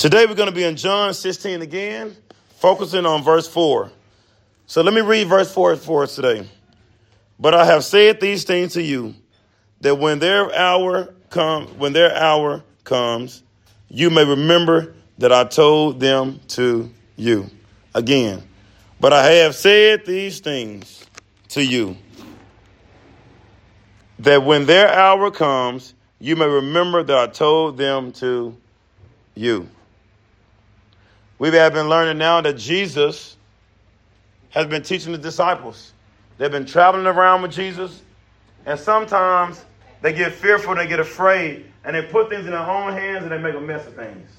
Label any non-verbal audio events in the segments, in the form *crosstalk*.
Today we're going to be in John 16 again, focusing on verse 4. So let me read verse 4 for us today. But I have said these things to you, that when their hour come, when their hour comes, you may remember that I told them to you. Again, but I have said these things to you, that when their hour comes, you may remember that I told them to you. We have been learning now that Jesus has been teaching the disciples. They've been traveling around with Jesus, and sometimes they get fearful, they get afraid, and they put things in their own hands and they make a mess of things.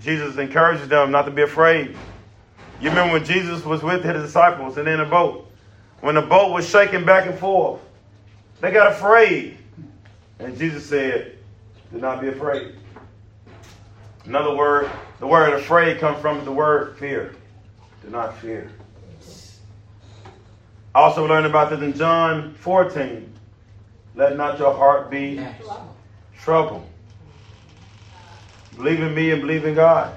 Jesus encourages them not to be afraid. You remember when Jesus was with his disciples and in a boat, when the boat was shaking back and forth, they got afraid. And Jesus said, Do not be afraid. Another word, the word afraid comes from the word fear. Do not fear. I also learned about this in John 14. Let not your heart be troubled. Believe in me and believe in God.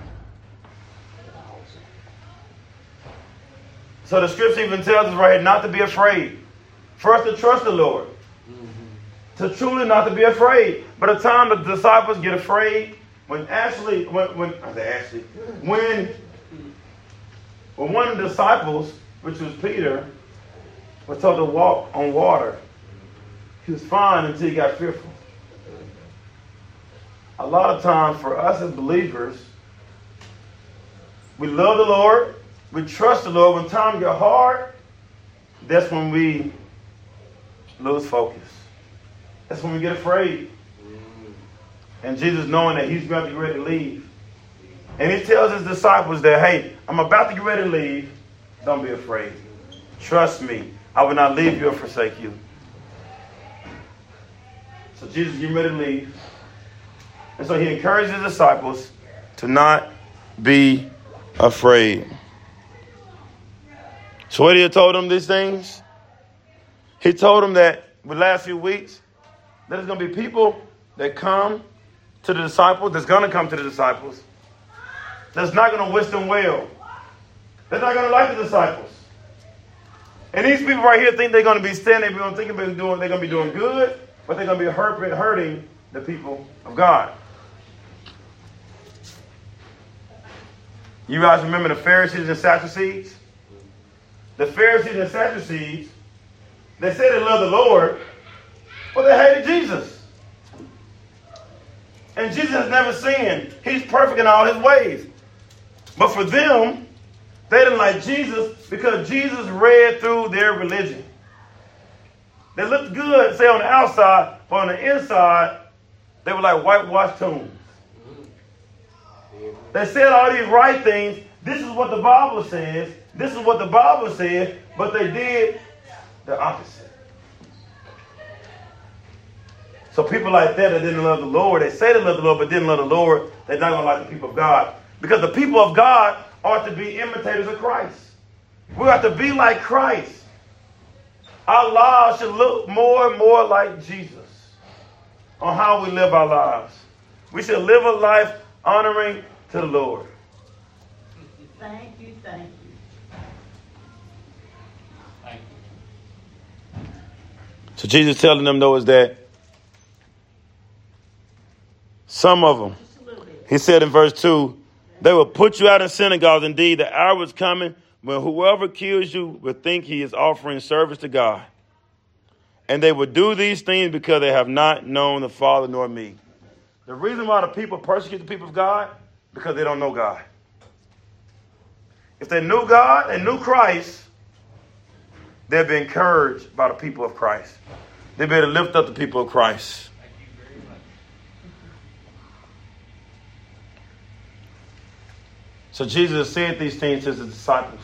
So the scripture even tells us right here not to be afraid. First to trust the Lord. Mm-hmm. To truly not to be afraid. By the time the disciples get afraid, when Ashley, when, when I Ashley, when, when one of the disciples, which was Peter, was told to walk on water, he was fine until he got fearful. A lot of times for us as believers, we love the Lord, we trust the Lord. When times get hard, that's when we lose focus. That's when we get afraid. And Jesus knowing that he's about to get ready to leave. And he tells his disciples that, hey, I'm about to get ready to leave. Don't be afraid. Trust me. I will not leave you or forsake you. So Jesus getting ready to leave. And so he encouraged his disciples to not be afraid. So what he told them these things? He told them that the last few weeks, that there's going to be people that come to the disciples, that's going to come to the disciples, that's not going to wish them well. They're not going to like the disciples. And these people right here think they're going to be standing, they're going to think they're doing, they're going to be doing good, but they're going to be hurt, hurting the people of God. You guys remember the Pharisees and Sadducees? The Pharisees and Sadducees, they said they loved the Lord, but they hated Jesus. And Jesus has never sinned. He's perfect in all his ways. But for them, they didn't like Jesus because Jesus read through their religion. They looked good, say on the outside, but on the inside, they were like whitewashed tombs. They said all these right things. This is what the Bible says. This is what the Bible says, but they did the opposite. So people like that that didn't love the Lord, they say they love the Lord, but didn't love the Lord, they're not going to like the people of God. Because the people of God are to be imitators of Christ. We have to be like Christ. Our lives should look more and more like Jesus on how we live our lives. We should live a life honoring to the Lord. Thank you, thank you. So Jesus telling them though is that some of them, he said in verse 2, they will put you out in synagogues. Indeed, the hour is coming when whoever kills you will think he is offering service to God. And they will do these things because they have not known the Father nor me. The reason why the people persecute the people of God, because they don't know God. If they knew God and knew Christ, they'd be encouraged by the people of Christ. They'd be able to lift up the people of Christ. So Jesus said these things to his disciples.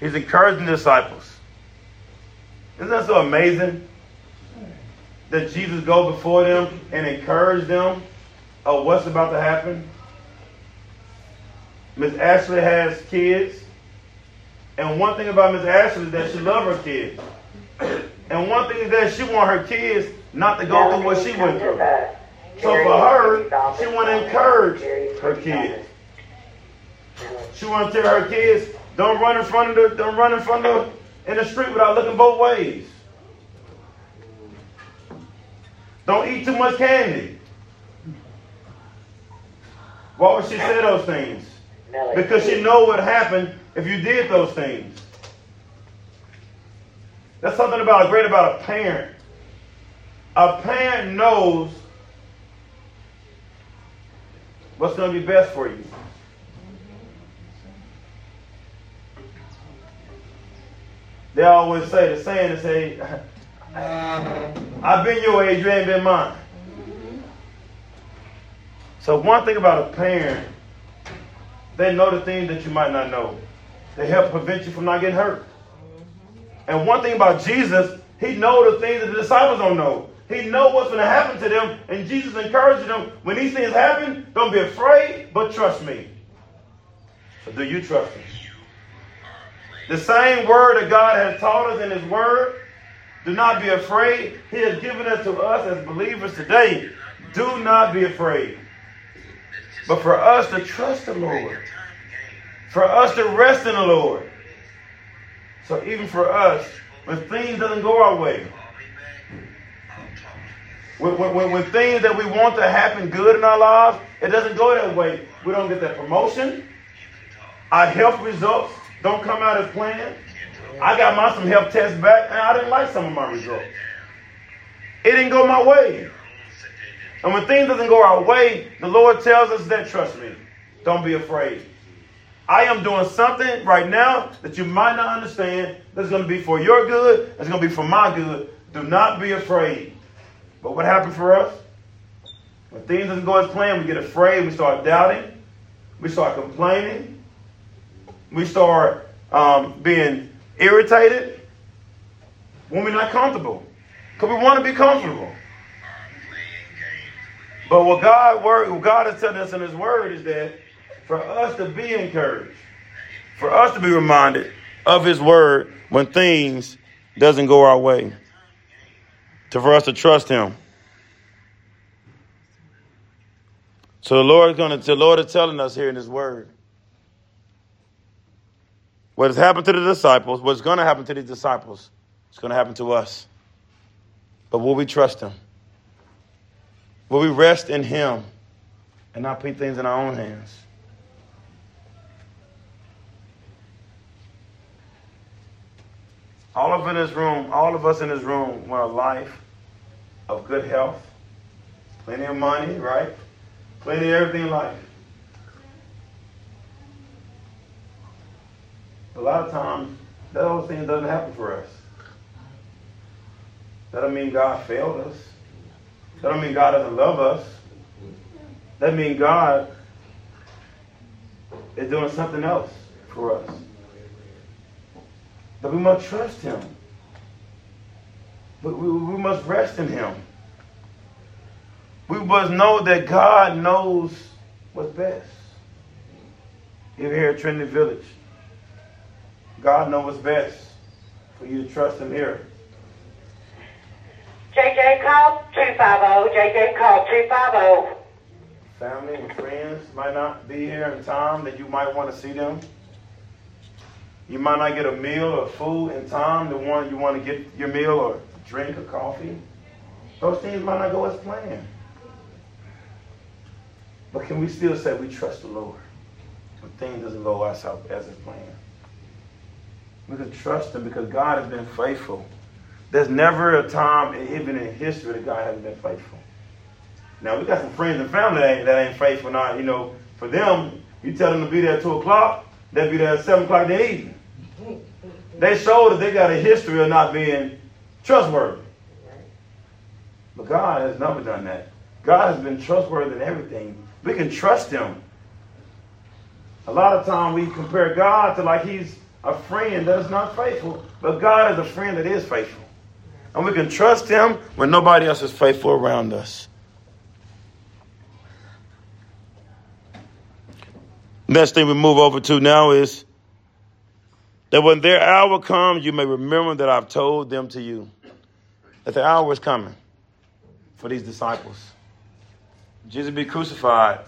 He's encouraging the disciples. Isn't that so amazing? That Jesus go before them and encourage them of what's about to happen. Miss Ashley has kids. And one thing about Miss Ashley is that she loves her kids. And one thing is that she want her kids not to go through what she went through. So for her, she want to encourage her kids. She want to tell her kids, don't run in front of the, don't run in front of the, in the street without looking both ways. Don't eat too much candy. Why would she say those things? Because she know what happened if you did those things. That's something about great about a parent. A parent knows what's going to be best for you. They always say the saying is say, *laughs* I've been your age, you ain't been mine. So one thing about a parent, they know the things that you might not know. They help prevent you from not getting hurt. And one thing about Jesus, he know the things that the disciples don't know. He know what's going to happen to them, and Jesus encouraged them when these things happen. Don't be afraid, but trust me. So do you trust him? The same word that God has taught us in His Word. Do not be afraid. He has given it to us as believers today. Do not be afraid. But for us to trust the Lord, for us to rest in the Lord. So even for us, when things doesn't go our way, when, when, when things that we want to happen good in our lives, it doesn't go that way. We don't get that promotion. Our health results don't come out as planned. I got my some health tests back, and I didn't like some of my results. It didn't go my way. And when things doesn't go our way, the Lord tells us that trust me. Don't be afraid. I am doing something right now that you might not understand. That's going to be for your good. That's going to be for my good. Do not be afraid. But what happened for us? When things doesn't go as planned, we get afraid. We start doubting. We start complaining we start um, being irritated when we're not comfortable. Because we want to be comfortable. But what God word, what God is telling us in His Word is that for us to be encouraged, for us to be reminded of His Word when things doesn't go our way, to for us to trust Him. So the Lord is going to, the Lord is telling us here in His Word what has happened to the disciples, what's going to happen to these disciples, it's going to happen to us. But will we trust Him? Will we rest in Him and not put things in our own hands? All of in this room, all of us in this room want a life of good health, plenty of money, right? Plenty of everything in life. A lot of times those thing doesn't happen for us. That don't mean God failed us. That don't mean God doesn't love us. That means God is doing something else for us. But we must trust Him. We, we, we must rest in Him. We must know that God knows what's best. You're here at Trinity Village. God knows what's best for you to trust Him here. JJ called 250. JJ called 250. Family and friends might not be here in time that you might want to see them. You might not get a meal or food in time, the one you want to get your meal or drink or coffee. Those things might not go as planned. But can we still say we trust the Lord when things doesn't go as, as planned? We can trust him because God has been faithful. There's never a time, even in history, that God hasn't been faithful. Now, we got some friends and family that ain't, that ain't faithful. Now, you know, for them, you tell them to be there at 2 o'clock, they'll be there at 7 o'clock in the evening. They show that they got a history of not being trustworthy. But God has never done that. God has been trustworthy in everything. We can trust him. A lot of time we compare God to like he's a friend that is not faithful, but God is a friend that is faithful. And we can trust Him when nobody else is faithful around us. Next thing we move over to now is that when their hour comes, you may remember that I've told them to you. That the hour is coming for these disciples. Jesus be crucified,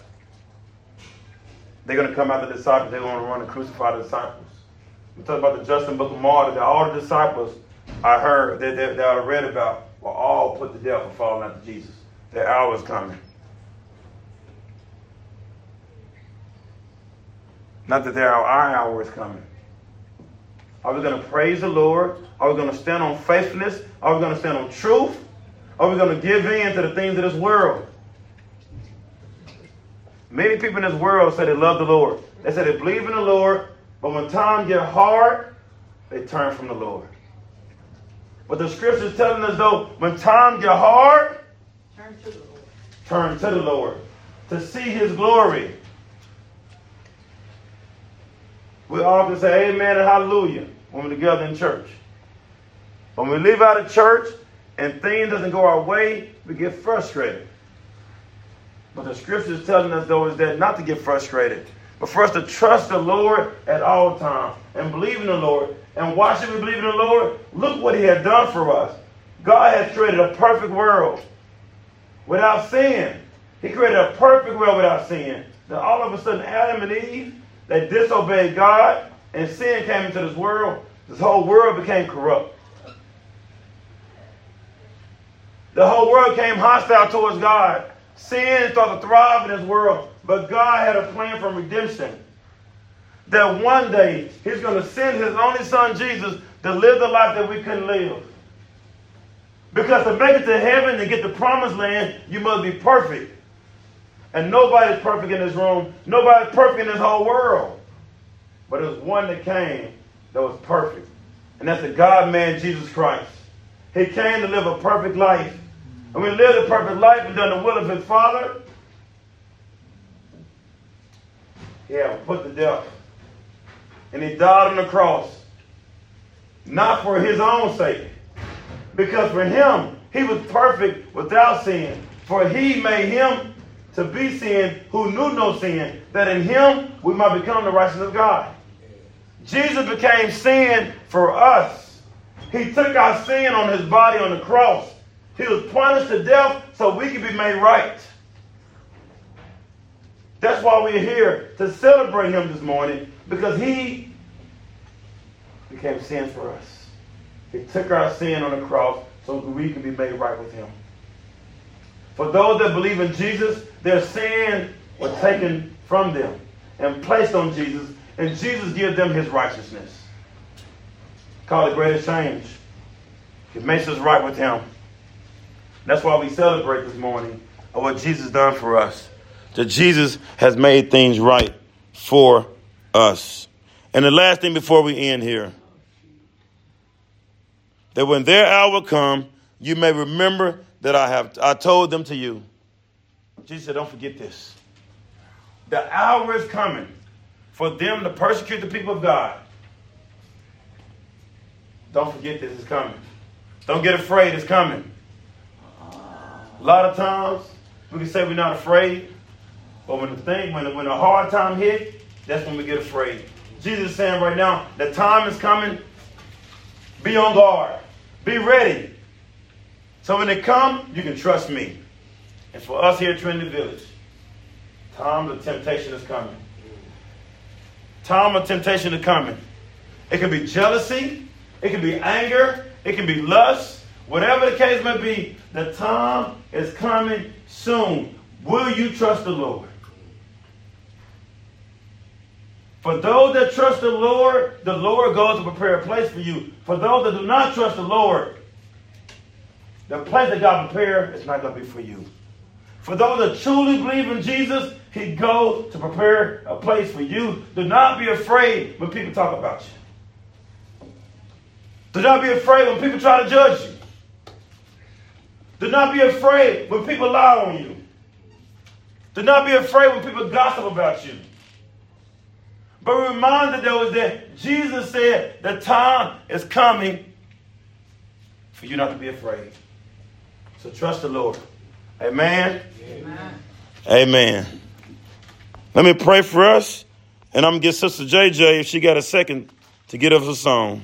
they're going to come out the disciples. They're going to run and crucify the disciples. We talk about the Justin Book of Martyrs. That all the disciples I heard that, that, that I read about were all put to death for falling after Jesus. Their hour is coming. Not that their our hour is coming. Are we going to praise the Lord? Are we going to stand on faithfulness? Are we going to stand on truth? Are we going to give in to the things of this world? Many people in this world say they love the Lord. They say they believe in the Lord, but when times get hard, they turn from the Lord. But the scripture is telling us though, when times get hard, Turn to the Lord. turn to the Lord to see his glory. We often say amen and hallelujah when we're together in church. When we leave out of church and things doesn't go our way, we get frustrated. But the scripture is telling us though is that not to get frustrated, but for us to trust the Lord at all times and believe in the Lord. And why should we believe in the Lord? Look what he has done for us. God has created a perfect world without sin. He created a perfect world without sin. Then all of a sudden, Adam and Eve, they disobeyed God, and sin came into this world. This whole world became corrupt. The whole world came hostile towards God. Sin started to thrive in this world, but God had a plan for redemption. That one day He's going to send His only Son Jesus to live the life that we couldn't live. Because to make it to heaven and get the promised land, you must be perfect. And nobody's perfect in this room. Nobody's perfect in this whole world. But there's one that came that was perfect. And that's the God man, Jesus Christ. He came to live a perfect life. And we he lived a perfect life and done the will of his Father, yeah, put to death. And he died on the cross. Not for his own sake. Because for him, he was perfect without sin. For he made him to be sin who knew no sin, that in him we might become the righteousness of God. Jesus became sin for us. He took our sin on his body on the cross. He was punished to death so we could be made right. That's why we're here to celebrate him this morning because he became sin for us. He took our sin on the cross so we can be made right with him. For those that believe in Jesus, their sin was taken from them and placed on Jesus, and Jesus gives them his righteousness. Call it great change. It makes us right with him. That's why we celebrate this morning of what Jesus done for us. That Jesus has made things right for us. And the last thing before we end here, that when their hour come, you may remember that I have I told them to you. Jesus said, Don't forget this. The hour is coming for them to persecute the people of God. Don't forget this is coming. Don't get afraid, it's coming. A lot of times we can say we're not afraid, but when the thing, when when a hard time hit, that's when we get afraid. Jesus is saying right now, the time is coming. Be on guard. Be ready. So when they come, you can trust me. And for us here at Trinity Village, time of temptation is coming. Time of temptation is coming. It can be jealousy. It can be anger. It can be lust. Whatever the case may be, the time is coming soon. Will you trust the Lord? For those that trust the Lord, the Lord goes to prepare a place for you. For those that do not trust the Lord, the place that God prepared is not going to be for you. For those that truly believe in Jesus, He goes to prepare a place for you. Do not be afraid when people talk about you. Do not be afraid when people try to judge you. Do not be afraid when people lie on you. Do not be afraid when people gossip about you. But reminded those that Jesus said the time is coming for you not to be afraid. So trust the Lord. Amen. Amen. Amen. Let me pray for us, and I'm gonna get Sister JJ if she got a second to get us a song.